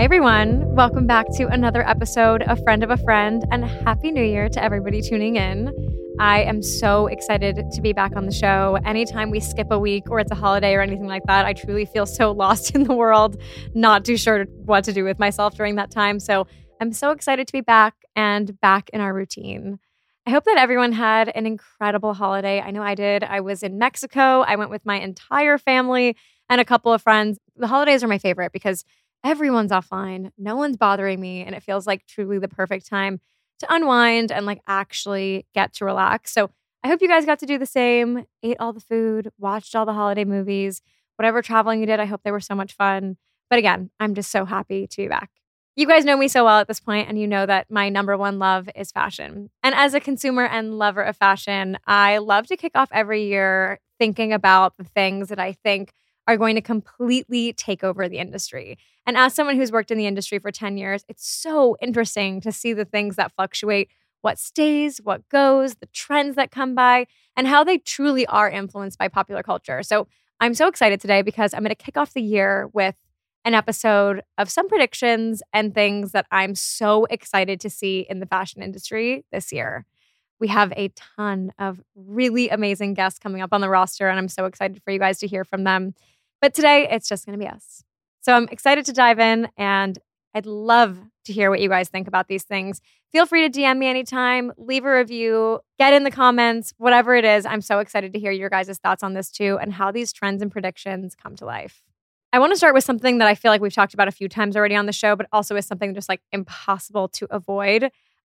Hi, everyone. Welcome back to another episode of Friend of a Friend, and Happy New Year to everybody tuning in. I am so excited to be back on the show. Anytime we skip a week or it's a holiday or anything like that, I truly feel so lost in the world, not too sure what to do with myself during that time. So I'm so excited to be back and back in our routine. I hope that everyone had an incredible holiday. I know I did. I was in Mexico. I went with my entire family and a couple of friends. The holidays are my favorite because everyone's offline, no one's bothering me, and it feels like truly the perfect time to unwind and like actually get to relax. So I hope you guys got to do the same, ate all the food, watched all the holiday movies, whatever traveling you did. I hope they were so much fun. But again, I'm just so happy to be back. You guys know me so well at this point, and you know that my number one love is fashion. And as a consumer and lover of fashion, I love to kick off every year thinking about the things that I think are going to completely take over the industry. And as someone who's worked in the industry for 10 years, it's so interesting to see the things that fluctuate, what stays, what goes, the trends that come by, and how they truly are influenced by popular culture. So I'm so excited today because I'm going to kick off the year with an episode of some predictions and things that I'm so excited to see in the fashion industry this year. We have a ton of really amazing guests coming up on the roster, and I'm so excited for you guys to hear from them. But today, it's just going to be us. So I'm excited to dive in, and I'd love to hear what you guys think about these things. Feel free to DM me anytime, leave a review, get in the comments, whatever it is. I'm so excited to hear your guys' thoughts on this too and how these trends and predictions come to life. I want to start with something that I feel like we've talked about a few times already on the show, but also is something just like impossible to avoid.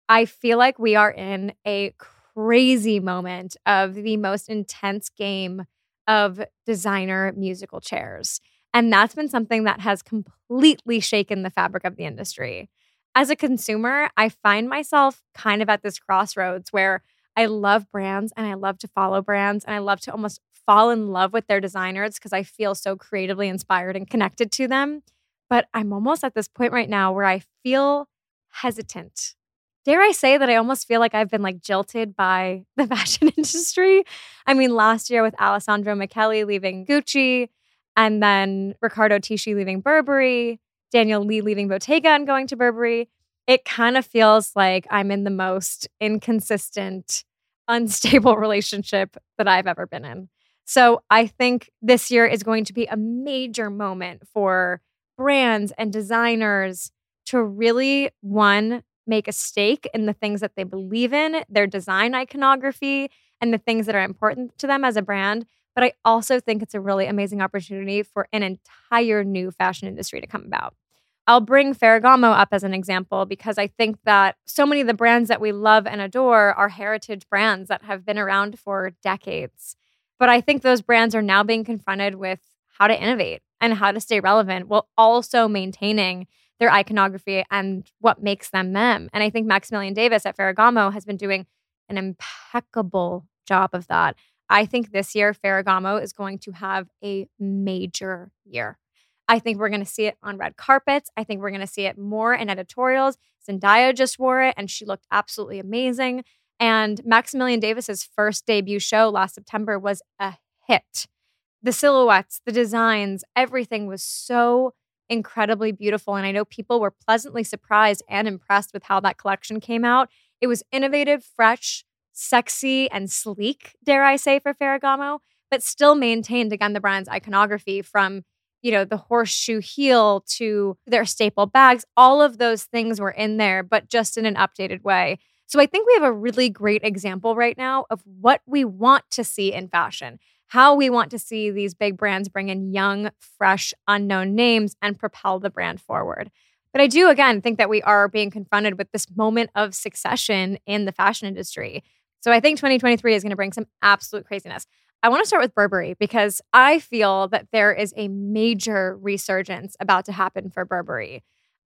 I feel like we are in a crazy moment of the most intense game of designer musical chairs. And that's been something that has completely shaken the fabric of the industry. As a consumer, I find myself kind of at this crossroads where I love brands and I love to follow brands and I love to almost fall in love with their designers because I feel so creatively inspired and connected to them. But I'm almost at this point right now where I feel hesitant. Dare I say that I almost feel like I've been like jilted by the fashion industry? I mean, last year with Alessandro Michele leaving Gucci and then Riccardo Tisci leaving Burberry, Daniel Lee leaving Bottega and going to Burberry, it kind of feels like I'm in the most inconsistent, unstable relationship that I've ever been in. So I think this year is going to be a major moment for brands and designers to really, one, make a stake in the things that they believe in, their design iconography, and the things that are important to them as a brand. But I also think it's a really amazing opportunity for an entire new fashion industry to come about. I'll bring Ferragamo up as an example because I think that so many of the brands that we love and adore are heritage brands that have been around for decades. But I think those brands are now being confronted with how to innovate and how to stay relevant while also maintaining their iconography and what makes them them. And I think Maximilian Davis at Ferragamo has been doing an impeccable job of that. I think this year Ferragamo is going to have a major year. I think we're going to see it on red carpets. I think we're going to see it more in editorials. Zendaya just wore it and she looked absolutely amazing. And Maximilian Davis's first debut show last September was a hit. The silhouettes, the designs, everything was so incredibly beautiful. And I know people were pleasantly surprised and impressed with how that collection came out. It was innovative, fresh, sexy, and sleek, dare I say, for Ferragamo, but still maintained again the brand's iconography from you know, the horseshoe heel to their staple bags. All of those things were in there, but just in an updated way. So I think we have a really great example right now of what we want to see in fashion, how we want to see these big brands bring in young, fresh, unknown names and propel the brand forward. But I do, again, think that we are being confronted with this moment of succession in the fashion industry. So I think 2023 is going to bring some absolute craziness. I want to start with Burberry because I feel that there is a major resurgence about to happen for Burberry.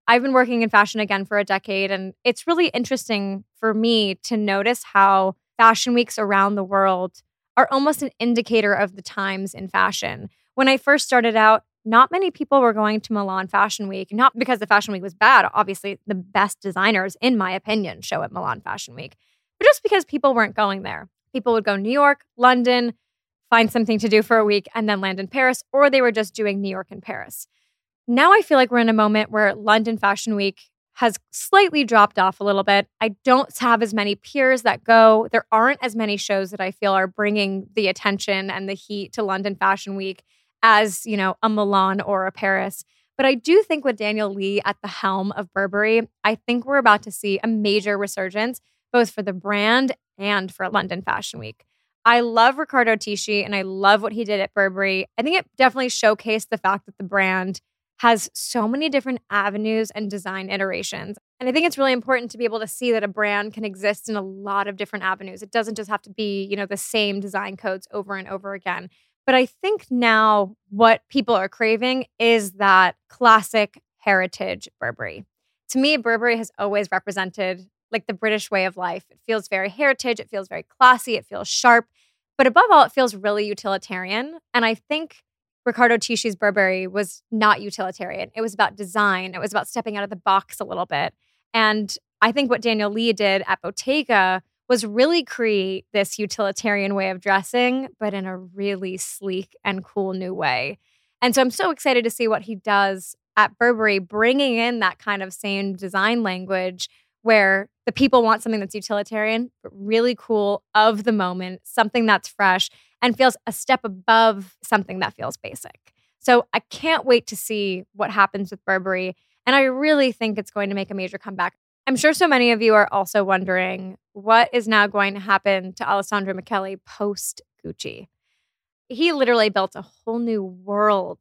I've been working in fashion again for a decade, and it's really interesting for me to notice how fashion weeks around the world are almost an indicator of the times in fashion. When I first started out, not many people were going to Milan Fashion Week, not because the Fashion Week was bad. Obviously, the best designers, in my opinion, show at Milan Fashion Week, but just because people weren't going there. People would go New York, London, find something to do for a week, and then land in Paris, or they were just doing New York and Paris. Now I feel like we're in a moment where London Fashion Week has slightly dropped off a little bit. I don't have as many peers that go. There aren't as many shows that I feel are bringing the attention and the heat to London Fashion Week as, you know, a Milan or a Paris. But I do think with Daniel Lee at the helm of Burberry, I think we're about to see a major resurgence both for the brand and for London Fashion Week. I love Riccardo Tisci and I love what he did at Burberry. I think it definitely showcased the fact that the brand has so many different avenues and design iterations. And I think it's really important to be able to see that a brand can exist in a lot of different avenues. It doesn't just have to be, you know, the same design codes over and over again. But I think now what people are craving is that classic heritage Burberry. To me, Burberry has always represented like the British way of life. It feels very heritage, it feels very classy, it feels sharp, but above all, it feels really utilitarian. And I think Riccardo Tisci's Burberry was not utilitarian. It was about design, it was about stepping out of the box a little bit. And I think what Daniel Lee did at Bottega was really create this utilitarian way of dressing, but in a really sleek and cool new way. And so I'm so excited to see what he does at Burberry, bringing in that kind of same design language where the people want something that's utilitarian, but really cool of the moment, something that's fresh and feels a step above something that feels basic. So I can't wait to see what happens with Burberry. And I really think it's going to make a major comeback. I'm sure so many of you are also wondering what is now going to happen to Alessandro Michele post Gucci. He literally built a whole new world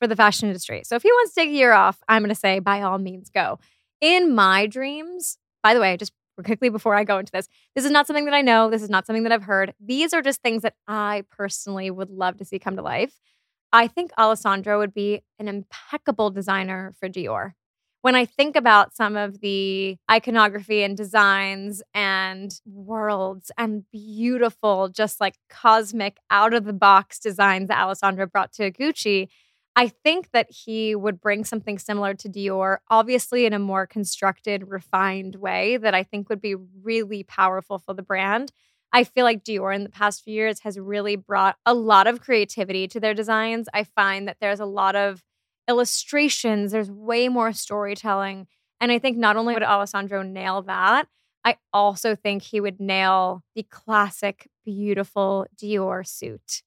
for the fashion industry. So if he wants to take a year off, I'm going to say by all means go. In my dreams, by the way, just quickly before I go into this, this is not something that I know. This is not something that I've heard. These are just things that I personally would love to see come to life. I think Alessandro would be an impeccable designer for Dior. When I think about some of the iconography and designs and worlds and beautiful, just like cosmic, out of the box designs that Alessandro brought to Gucci, I think that he would bring something similar to Dior, obviously in a more constructed, refined way that I think would be really powerful for the brand. I feel like Dior in the past few years has really brought a lot of creativity to their designs. I find that there's a lot of illustrations, there's way more storytelling. And I think not only would Alessandro nail that, I also think he would nail the classic, beautiful Dior suit.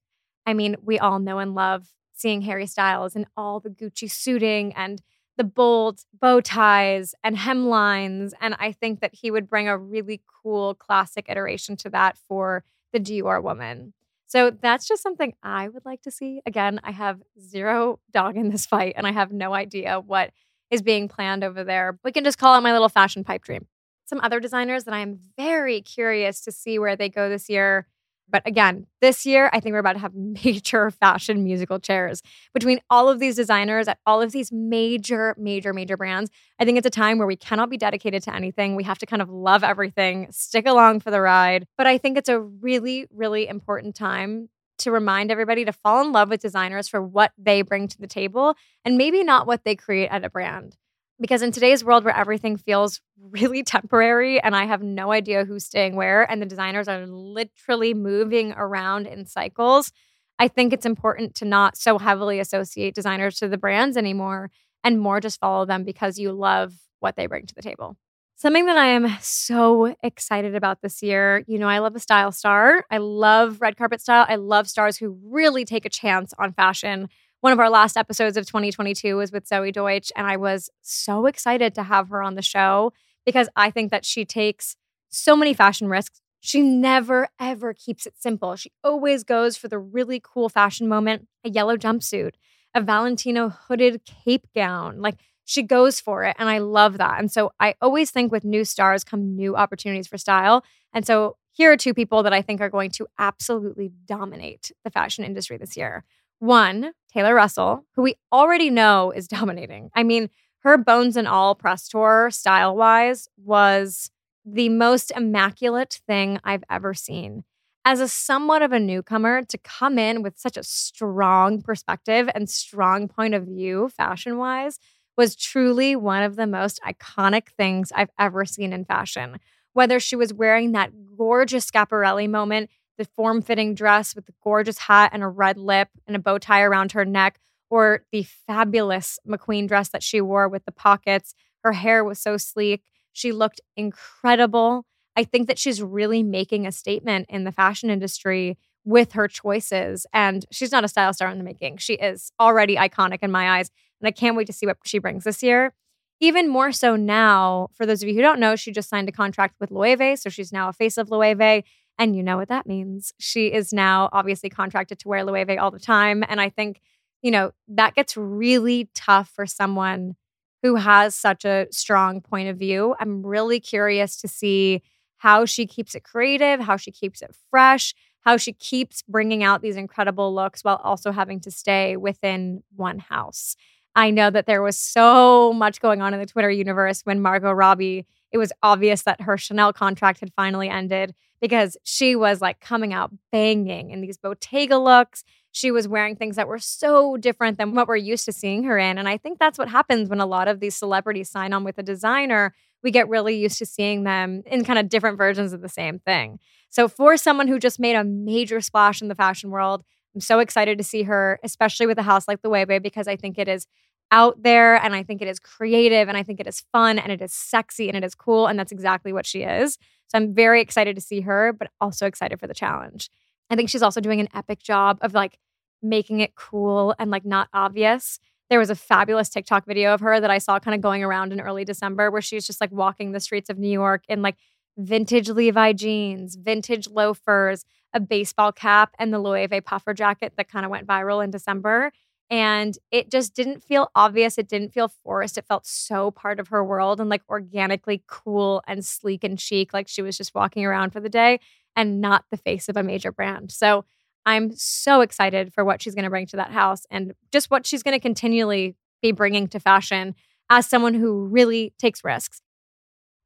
I mean, we all know and love seeing Harry Styles and all the Gucci suiting and the bold bow ties and hemlines. And I think that he would bring a really cool classic iteration to that for the Dior woman. So that's just something I would like to see. Again, I have zero dog in this fight and I have no idea what is being planned over there. We can just call it my little fashion pipe dream. Some other designers that I'm very curious to see where they go this year but again, this year, I think we're about to have major fashion musical chairs between all of these designers at all of these major, major, major brands. I think it's a time where we cannot be dedicated to anything. We have to kind of love everything, stick along for the ride. But I think it's a really, really important time to remind everybody to fall in love with designers for what they bring to the table and maybe not what they create at a brand. Because in today's world where everything feels really temporary and I have no idea who's staying where, and the designers are literally moving around in cycles, I think it's important to not so heavily associate designers to the brands anymore and more just follow them because you love what they bring to the table. Something that I am so excited about this year, you know, I love a style star. I love red carpet style. I love stars who really take a chance on fashion one of our last episodes of 2022 was with Zoey Deutch. and I was so excited to have her on the show because I think that she takes so many fashion risks. She never, ever keeps it simple. She always goes for the really cool fashion moment a yellow jumpsuit, a Valentino hooded cape gown. Like she goes for it. And I love that. And so I always think with new stars come new opportunities for style. And so here are two people that I think are going to absolutely dominate the fashion industry this year. One, Taylor Russell, who we already know is dominating. I mean, her Bones and All press tour, style wise, was the most immaculate thing I've ever seen. As a somewhat of a newcomer, to come in with such a strong perspective and strong point of view, fashion wise, was truly one of the most iconic things I've ever seen in fashion. Whether she was wearing that gorgeous Schiaparelli moment, the form fitting dress with the gorgeous hat and a red lip and a bow tie around her neck, or the fabulous McQueen dress that she wore with the pockets. Her hair was so sleek. She looked incredible. I think that she's really making a statement in the fashion industry with her choices. And she's not a style star in the making. She is already iconic in my eyes. And I can't wait to see what she brings this year. Even more so now, for those of you who don't know, she just signed a contract with Loewe. So she's now a face of Loewe. And you know what that means. She is now obviously contracted to wear Loewe all the time. And I think, you know, that gets really tough for someone who has such a strong point of view. I'm really curious to see how she keeps it creative, how she keeps it fresh, how she keeps bringing out these incredible looks while also having to stay within one house. I know that there was so much going on in the Twitter universe when Margot Robbie, it was obvious that her Chanel contract had finally ended because she was like coming out banging in these Bottega looks. She was wearing things that were so different than what we're used to seeing her in. And I think that's what happens when a lot of these celebrities sign on with a designer. We get really used to seeing them in kind of different versions of the same thing. So, for someone who just made a major splash in the fashion world, I'm so excited to see her, especially with a house like the Loewe, because I think it is out there and I think it is creative and I think it is fun and it is sexy and it is cool. And that's exactly what she is. So I'm very excited to see her, but also excited for the challenge. I think she's also doing an epic job of like making it cool and like not obvious. There was a fabulous TikTok video of her that I saw kind of going around in early December where she's just like walking the streets of New York in like vintage Levi jeans, vintage loafers, a baseball cap, and the Loewe puffer jacket that kind of went viral in December. And it just didn't feel obvious. It didn't feel forced. It felt so part of her world and like organically cool and sleek and chic, like she was just walking around for the day and not the face of a major brand. So I'm so excited for what she's going to bring to that house and just what she's going to continually be bringing to fashion as someone who really takes risks.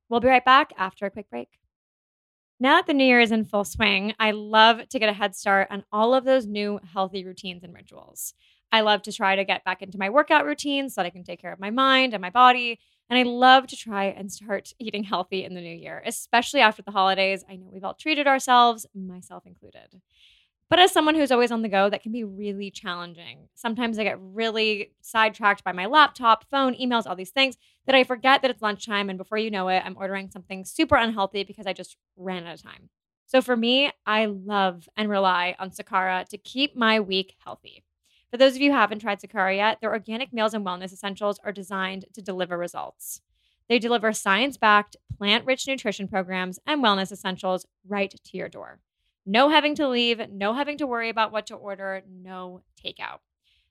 We'll be right back after a quick break. Now that the new year is in full swing, I love to get a head start on all of those new healthy routines and rituals. I love to try to get back into my workout routine so that I can take care of my mind and my body. And I love to try and start eating healthy in the new year, especially after the holidays. I know we've all treated ourselves, myself included. But as someone who's always on the go, that can be really challenging. Sometimes I get really sidetracked by my laptop, phone, emails, all these things that I forget that it's lunchtime. And before you know it, I'm ordering something super unhealthy because I just ran out of time. So for me, I love and rely on Sakara to keep my week healthy. For those of you who haven't tried Sakara yet, their organic meals and wellness essentials are designed to deliver results. They deliver science backed, plant rich nutrition programs and wellness essentials right to your door. No having to leave, no having to worry about what to order, no takeout.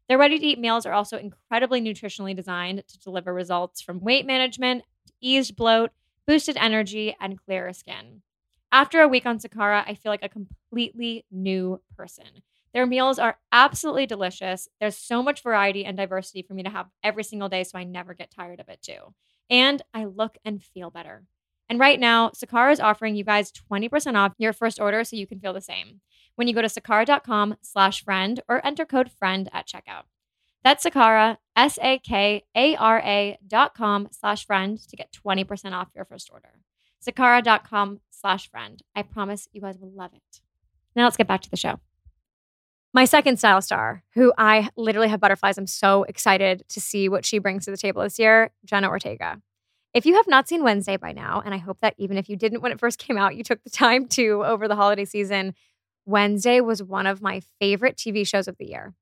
Their ready to eat meals are also incredibly nutritionally designed to deliver results from weight management eased bloat, boosted energy, and clearer skin. After a week on Sakara, I feel like a completely new person. Their meals are absolutely delicious. There's so much variety and diversity for me to have every single day, so I never get tired of it too. And I look and feel better. And right now, Sakara is offering you guys 20% off your first order so you can feel the same. When you go to sakara.com slash friend or enter code friend at checkout. That's Sakara, S-A-K-A-R-A dot com slash friend to get 20% off your first order. Sakara.com slash friend. I promise you guys will love it. Now let's get back to the show. My second style star, who I literally have butterflies, I'm so excited to see what she brings to the table this year, Jenna Ortega. If you have not seen Wednesday by now, and I hope that even if you didn't when it first came out, you took the time to over the holiday season, Wednesday was one of my favorite TV shows of the year.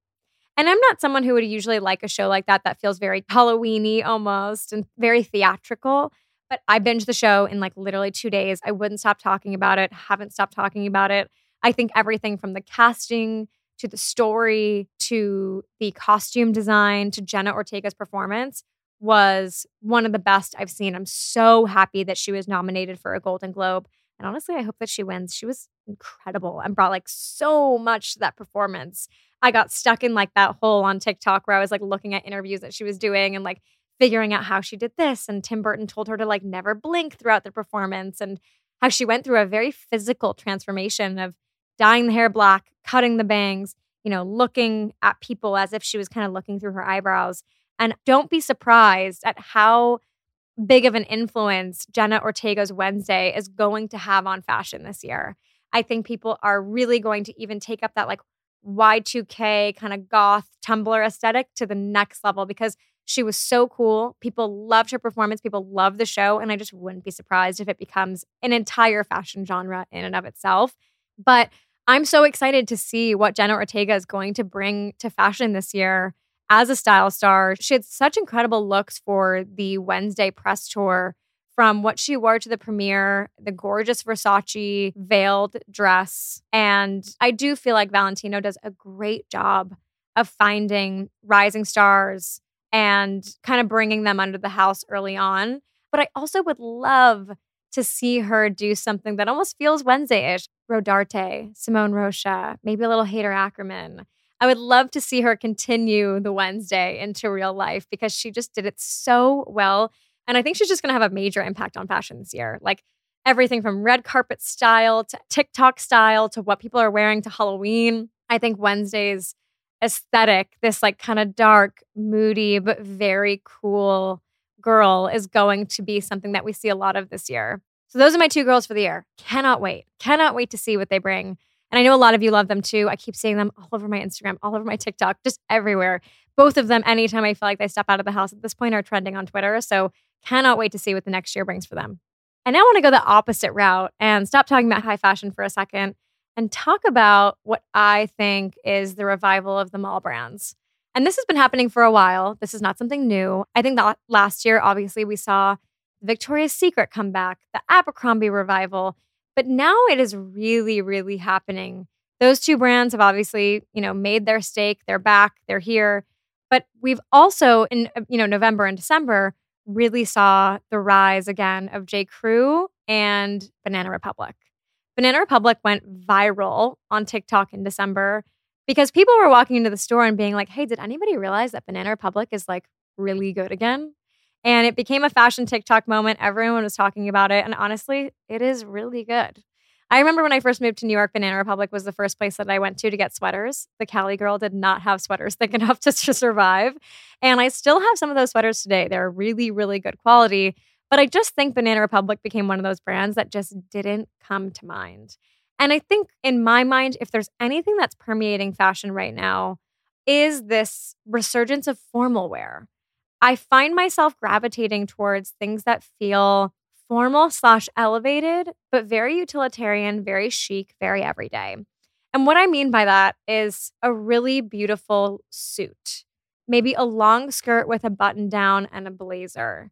And I'm not someone who would usually like a show like that that feels very Halloweeny almost and very theatrical. But I binged the show in like literally two days. I wouldn't stop talking about it, haven't stopped talking about it. I think everything from the casting to the story to the costume design to Jenna Ortega's performance was one of the best I've seen. I'm so happy that she was nominated for a Golden Globe. And honestly, I hope that she wins. She was incredible and brought like so much to that performance. I got stuck in like that hole on TikTok where I was like looking at interviews that she was doing and like figuring out how she did this. And Tim Burton told her to like never blink throughout the performance and how she went through a very physical transformation of dyeing the hair black, cutting the bangs, you know, looking at people as if she was kind of looking through her eyebrows. And don't be surprised at how big of an influence Jenna Ortega's Wednesday is going to have on fashion this year. I think people are really going to even take up that like Y2K kind of goth Tumblr aesthetic to the next level because she was so cool. People loved her performance, people loved the show. And I just wouldn't be surprised if it becomes an entire fashion genre in and of itself. But I'm so excited to see what Jenna Ortega is going to bring to fashion this year as a style star. She had such incredible looks for the Wednesday press tour from what she wore to the premiere, the gorgeous Versace veiled dress. And I do feel like Valentino does a great job of finding rising stars and kind of bringing them under the house early on. But I also would love to see her do something that almost feels Wednesday ish. Rodarte, Simone Rocha, maybe a little Haider Ackermann. I would love to see her continue the Wednesday into real life because she just did it so well. And I think she's just going to have a major impact on fashion this year. Like everything from red carpet style to TikTok style to what people are wearing to Halloween. I think Wednesday's aesthetic, this like kind of dark, moody, but very cool girl is going to be something that we see a lot of this year. So those are my two girls for the year. Cannot wait. Cannot wait to see what they bring. And I know a lot of you love them too. I keep seeing them all over my Instagram, all over my TikTok, just everywhere. Both of them, anytime I feel like they step out of the house at this point, are trending on Twitter. So cannot wait to see what the next year brings for them. I now want to go the opposite route and stop talking about high fashion for a second and talk about what I think is the revival of the mall brands. And this has been happening for a while. This is not something new. I think that last year, obviously, we saw Victoria's Secret come back, the Abercrombie revival, but now it is really, really happening. Those two brands have obviously, you know, made their stake. They're back. They're here. But we've also, in you know, November and December, really saw the rise again of J. Crew and Banana Republic. Banana Republic went viral on TikTok in December because people were walking into the store and being like, hey, did anybody realize that Banana Republic is like really good again? And it became a fashion TikTok moment. Everyone was talking about it. And honestly, it is really good. I remember when I first moved to New York, Banana Republic was the first place that I went to to get sweaters. The Cali girl did not have sweaters thick enough to, to survive. And I still have some of those sweaters today. They're really, really good quality. But I just think Banana Republic became one of those brands that just didn't come to mind. And I think in my mind, if there's anything that's permeating fashion right now, is this resurgence of formal wear. I find myself gravitating towards things that feel formal slash elevated, but very utilitarian, very chic, very everyday. And what I mean by that is a really beautiful suit, maybe a long skirt with a button down and a blazer,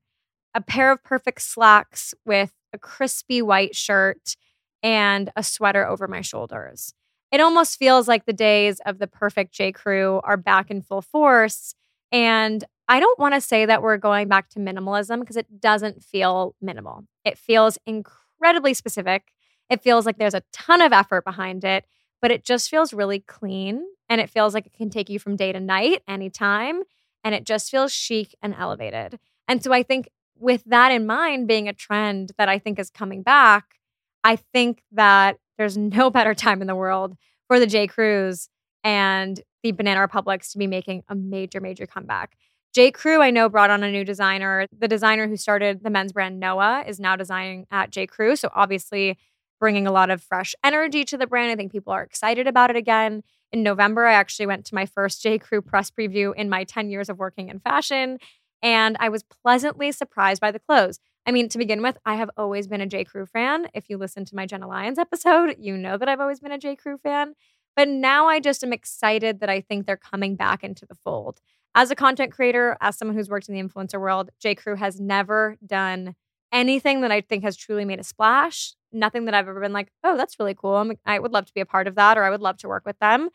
a pair of perfect slacks with a crispy white shirt and a sweater over my shoulders. It almost feels like the days of the perfect J. Crew are back in full force. And I don't want to say that we're going back to minimalism because it doesn't feel minimal. It feels incredibly specific. It feels like there's a ton of effort behind it, but it just feels really clean. And it feels like it can take you from day to night, anytime. And it just feels chic and elevated. And so I think with that in mind being a trend that I think is coming back, I think that there's no better time in the world for the J. Crews and the Banana Republics to be making a major, major comeback. J. Crew, I know, brought on a new designer. The designer who started the men's brand Noah is now designing at J. Crew. So obviously bringing a lot of fresh energy to the brand. I think people are excited about it again. In November, I actually went to my first J. Crew press preview in my 10 years of working in fashion, and I was pleasantly surprised by the clothes. I mean, to begin with, I have always been a J. Crew fan. If you listen to my Jenna Lyons episode, you know that I've always been a J. Crew fan. But now I just am excited that I think they're coming back into the fold. As a content creator, as someone who's worked in the influencer world, J. Crew has never done anything that I think has truly made a splash. Nothing that I've ever been like, oh, that's really cool. I'm, I would love to be a part of that, or I would love to work with them.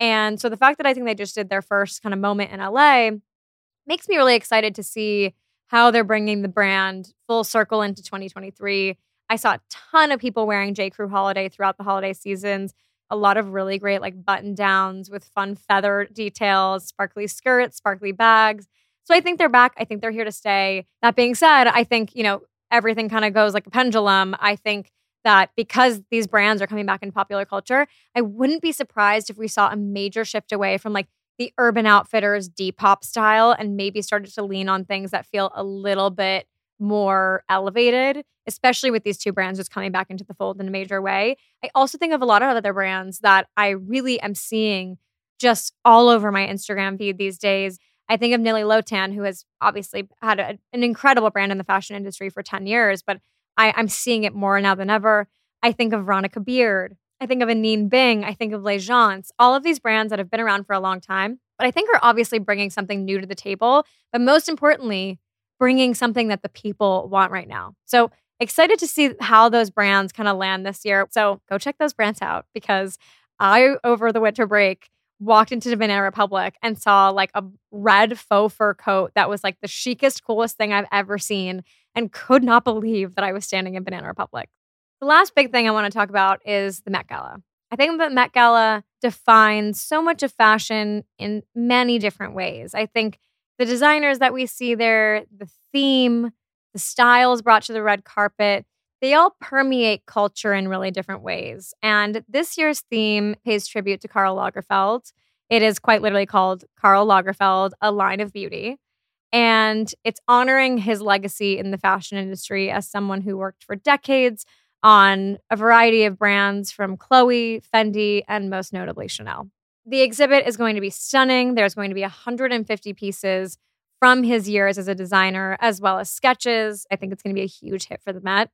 And so the fact that I think they just did their first kind of moment in LA makes me really excited to see how they're bringing the brand full circle into 2023. I saw a ton of people wearing J. Crew holiday throughout the holiday seasons. A lot of really great like button downs with fun feather details, sparkly skirts, sparkly bags. So I think they're back. I think they're here to stay. That being said, I think, you know, everything kind of goes like a pendulum. I think that because these brands are coming back in popular culture, I wouldn't be surprised if we saw a major shift away from like the urban outfitters Depop style and maybe started to lean on things that feel a little bit more elevated, especially with these two brands just coming back into the fold in a major way. I also think of a lot of other brands that I really am seeing just all over my Instagram feed these days. I think of Nili Lotan, who has obviously had a, an incredible brand in the fashion industry for 10 years, but I, I'm seeing it more now than ever. I think of Veronica Beard. I think of Anine Bing. I think of L'Agence. All of these brands that have been around for a long time, but I think are obviously bringing something new to the table. But most importantly, bringing something that the people want right now. So excited to see how those brands kind of land this year. So go check those brands out because I, over the winter break, walked into Banana Republic and saw like a red faux fur coat that was like the chicest, coolest thing I've ever seen and could not believe that I was standing in Banana Republic. The last big thing I want to talk about is the Met Gala. I think the Met Gala defines so much of fashion in many different ways. I think the designers that we see there, the theme, the styles brought to the red carpet, they all permeate culture in really different ways. And this year's theme pays tribute to Karl Lagerfeld. It is quite literally called Karl Lagerfeld, A Line of Beauty. And it's honoring his legacy in the fashion industry as someone who worked for decades on a variety of brands from Chloe, Fendi, and most notably Chanel. The exhibit is going to be stunning. There's going to be 150 pieces from his years as a designer, as well as sketches. I think it's going to be a huge hit for the Met.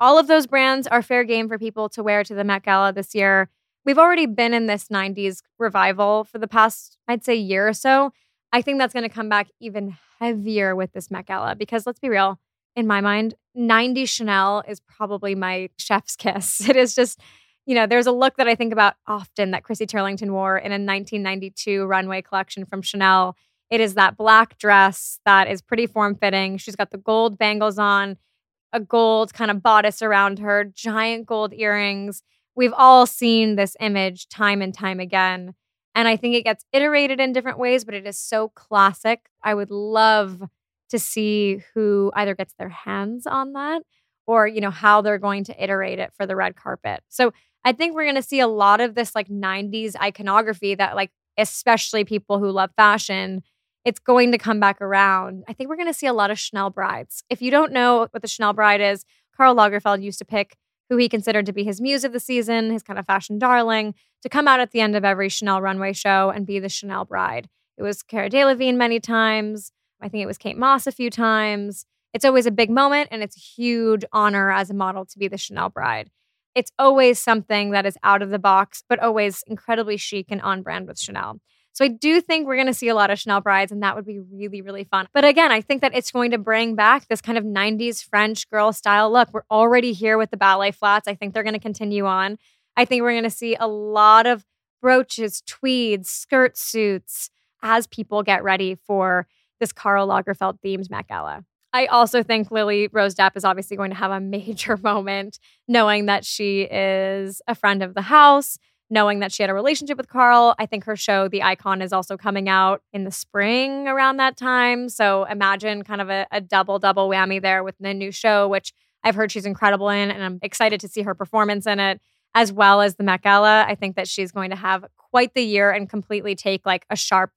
All of those brands are fair game for people to wear to the Met Gala this year. We've already been in this 90s revival for the past, I'd say, year or so. I think that's going to come back even heavier with this Met Gala because let's be real, in my mind, 90s Chanel is probably my chef's kiss. It is just, you know, there's a look that I think about often that Christy Turlington wore in a 1992 runway collection from Chanel. It is that black dress that is pretty form fitting. She's got the gold bangles on, a gold kind of bodice around her, giant gold earrings. We've all seen this image time and time again. And I think it gets iterated in different ways, but it is so classic. I would love to see who either gets their hands on that or, you know, how they're going to iterate it for the red carpet. So I think we're going to see a lot of this like 90s iconography that, like, especially people who love fashion, it's going to come back around. I think we're going to see a lot of Chanel brides. If you don't know what the Chanel bride is, Karl Lagerfeld used to pick who he considered to be his muse of the season, his kind of fashion darling, to come out at the end of every Chanel runway show and be the Chanel bride. It was Cara Delevingne many times. I think it was Kate Moss a few times. It's always a big moment and it's a huge honor as a model to be the Chanel bride. It's always something that is out of the box, but always incredibly chic and on brand with Chanel. So I do think we're going to see a lot of Chanel brides, and that would be really, really fun. But again, I think that it's going to bring back this kind of 90s French girl style look. We're already here with the ballet flats. I think they're going to continue on. I think we're going to see a lot of brooches, tweeds, skirt suits as people get ready for this Karl Lagerfeld themed Met Gala. I also think Lily Rose Depp is obviously going to have a major moment knowing that she is a friend of the house knowing that she had a relationship with Karl. I think her show, The Icon, is also coming out in the spring around that time. So imagine kind of a, a double, double whammy there with the new show, which I've heard she's incredible in, and I'm excited to see her performance in it, as well as the Met Gala. I think that she's going to have quite the year and completely take like a sharp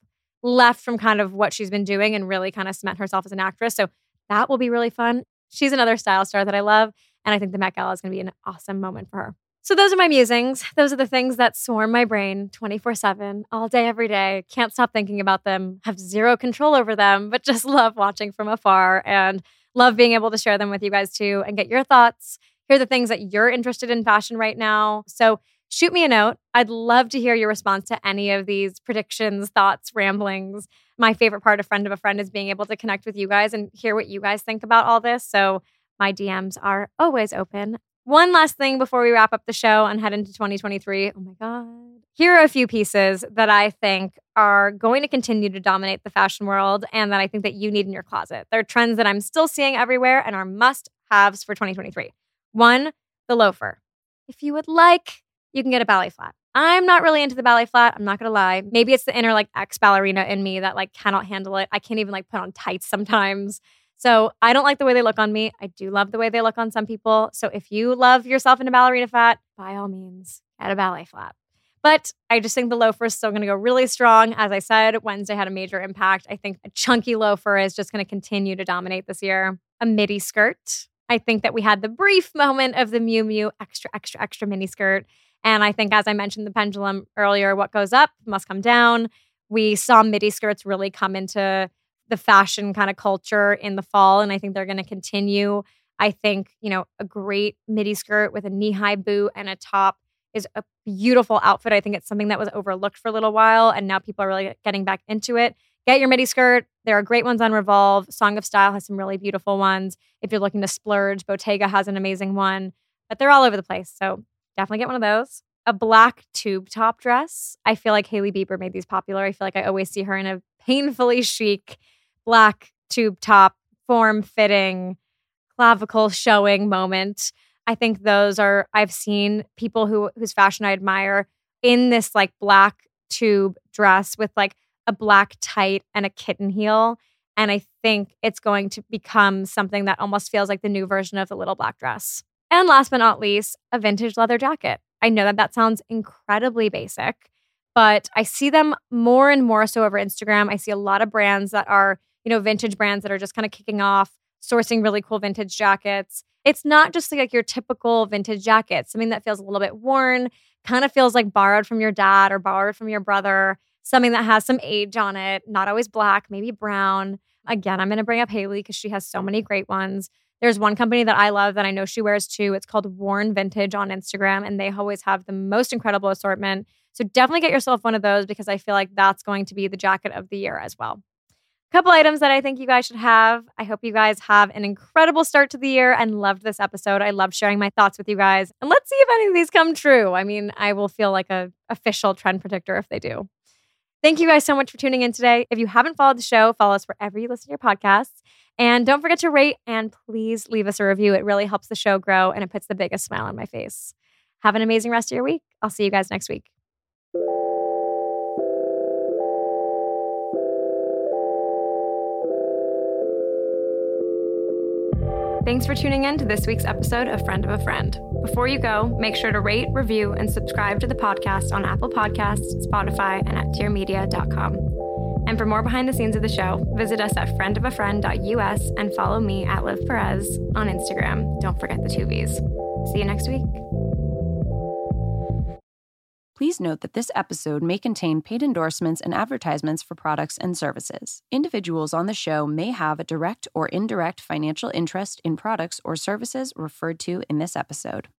left from kind of what she's been doing and really kind of cement herself as an actress. So that will be really fun. She's another style star that I love. And I think the Met Gala is going to be an awesome moment for her. So, those are my musings. Those are the things that swarm my brain 24 7, all day, every day. Can't stop thinking about them, have zero control over them, but just love watching from afar and love being able to share them with you guys too and get your thoughts. Hear the things that you're interested in fashion right now. So, shoot me a note. I'd love to hear your response to any of these predictions, thoughts, ramblings. My favorite part of Friend of a Friend is being able to connect with you guys and hear what you guys think about all this. So my DMs are always open. One last thing before we wrap up the show and head into 2023. Oh my God. Here are a few pieces that I think are going to continue to dominate the fashion world and that I think that you need in your closet. They're trends that I'm still seeing everywhere and are must haves for 2023. One, the loafer. If you would like, you can get a ballet flat. I'm not really into the ballet flat. I'm not gonna lie. Maybe it's the inner like ex ballerina in me that like cannot handle it. I can't even like put on tights sometimes. So I don't like the way they look on me. I do love the way they look on some people. So if you love yourself in a ballerina flat, by all means, get a ballet flat. But I just think the loafer is still going to go really strong. As I said, Wednesday had a major impact. I think a chunky loafer is just going to continue to dominate this year. A midi skirt. I think that we had the brief moment of the Miu Miu extra, extra, extra mini skirt. And I think, as I mentioned, the pendulum earlier, what goes up must come down. We saw midi skirts really come into the fashion kind of culture in the fall. And I think they're going to continue. I think, you know, a great midi skirt with a knee high boot and a top is a beautiful outfit. I think it's something that was overlooked for a little while. And now people are really getting back into it. Get your midi skirt. There are great ones on Revolve. Song of Style has some really beautiful ones. If you're looking to splurge, Bottega has an amazing one, but they're all over the place. So definitely get one of those. A black tube top dress. I feel like Hailey Bieber made these popular. I feel like I always see her in a painfully chic black tube top, form fitting, clavicle showing moment. I think those are I've seen people who whose fashion I admire in this like black tube dress with like a black tight and a kitten heel. And I think it's going to become something that almost feels like the new version of the little black dress. And last but not least, a vintage leather jacket. I know that that sounds incredibly basic, but I see them more and more so over Instagram. I see a lot of brands that are you know, vintage brands that are just kind of kicking off, sourcing really cool vintage jackets. It's not just like your typical vintage jacket, something that feels a little bit worn, kind of feels like borrowed from your dad or borrowed from your brother, something that has some age on it, not always black, maybe brown. Again, I'm going to bring up Hailey because she has so many great ones. There's one company that I love that I know she wears too. It's called Worn Vintage on Instagram, and they always have the most incredible assortment. So definitely get yourself one of those because I feel like that's going to be the jacket of the year as well A couple items that I think you guys should have. I hope you guys have an incredible start to the year and loved this episode. I love sharing my thoughts with you guys. And let's see if any of these come true. I mean, I will feel like a official trend predictor if they do. Thank you guys so much for tuning in today. If you haven't followed the show, follow us wherever you listen to your podcasts. And don't forget to rate and please leave us a review. It really helps the show grow and it puts the biggest smile on my face. Have an amazing rest of your week. I'll see you guys next week. Thanks for tuning in to this week's episode of Friend of a Friend. Before you go, make sure to rate, review, and subscribe to the podcast on Apple Podcasts, Spotify, and at dearmedia.com. And for more behind the scenes of the show, visit us at friendofafriend.us and follow me at Liv Perez on Instagram. Don't forget the two V's. See you next week. Please note that this episode may contain paid endorsements and advertisements for products and services. Individuals on the show may have a direct or indirect financial interest in products or services referred to in this episode.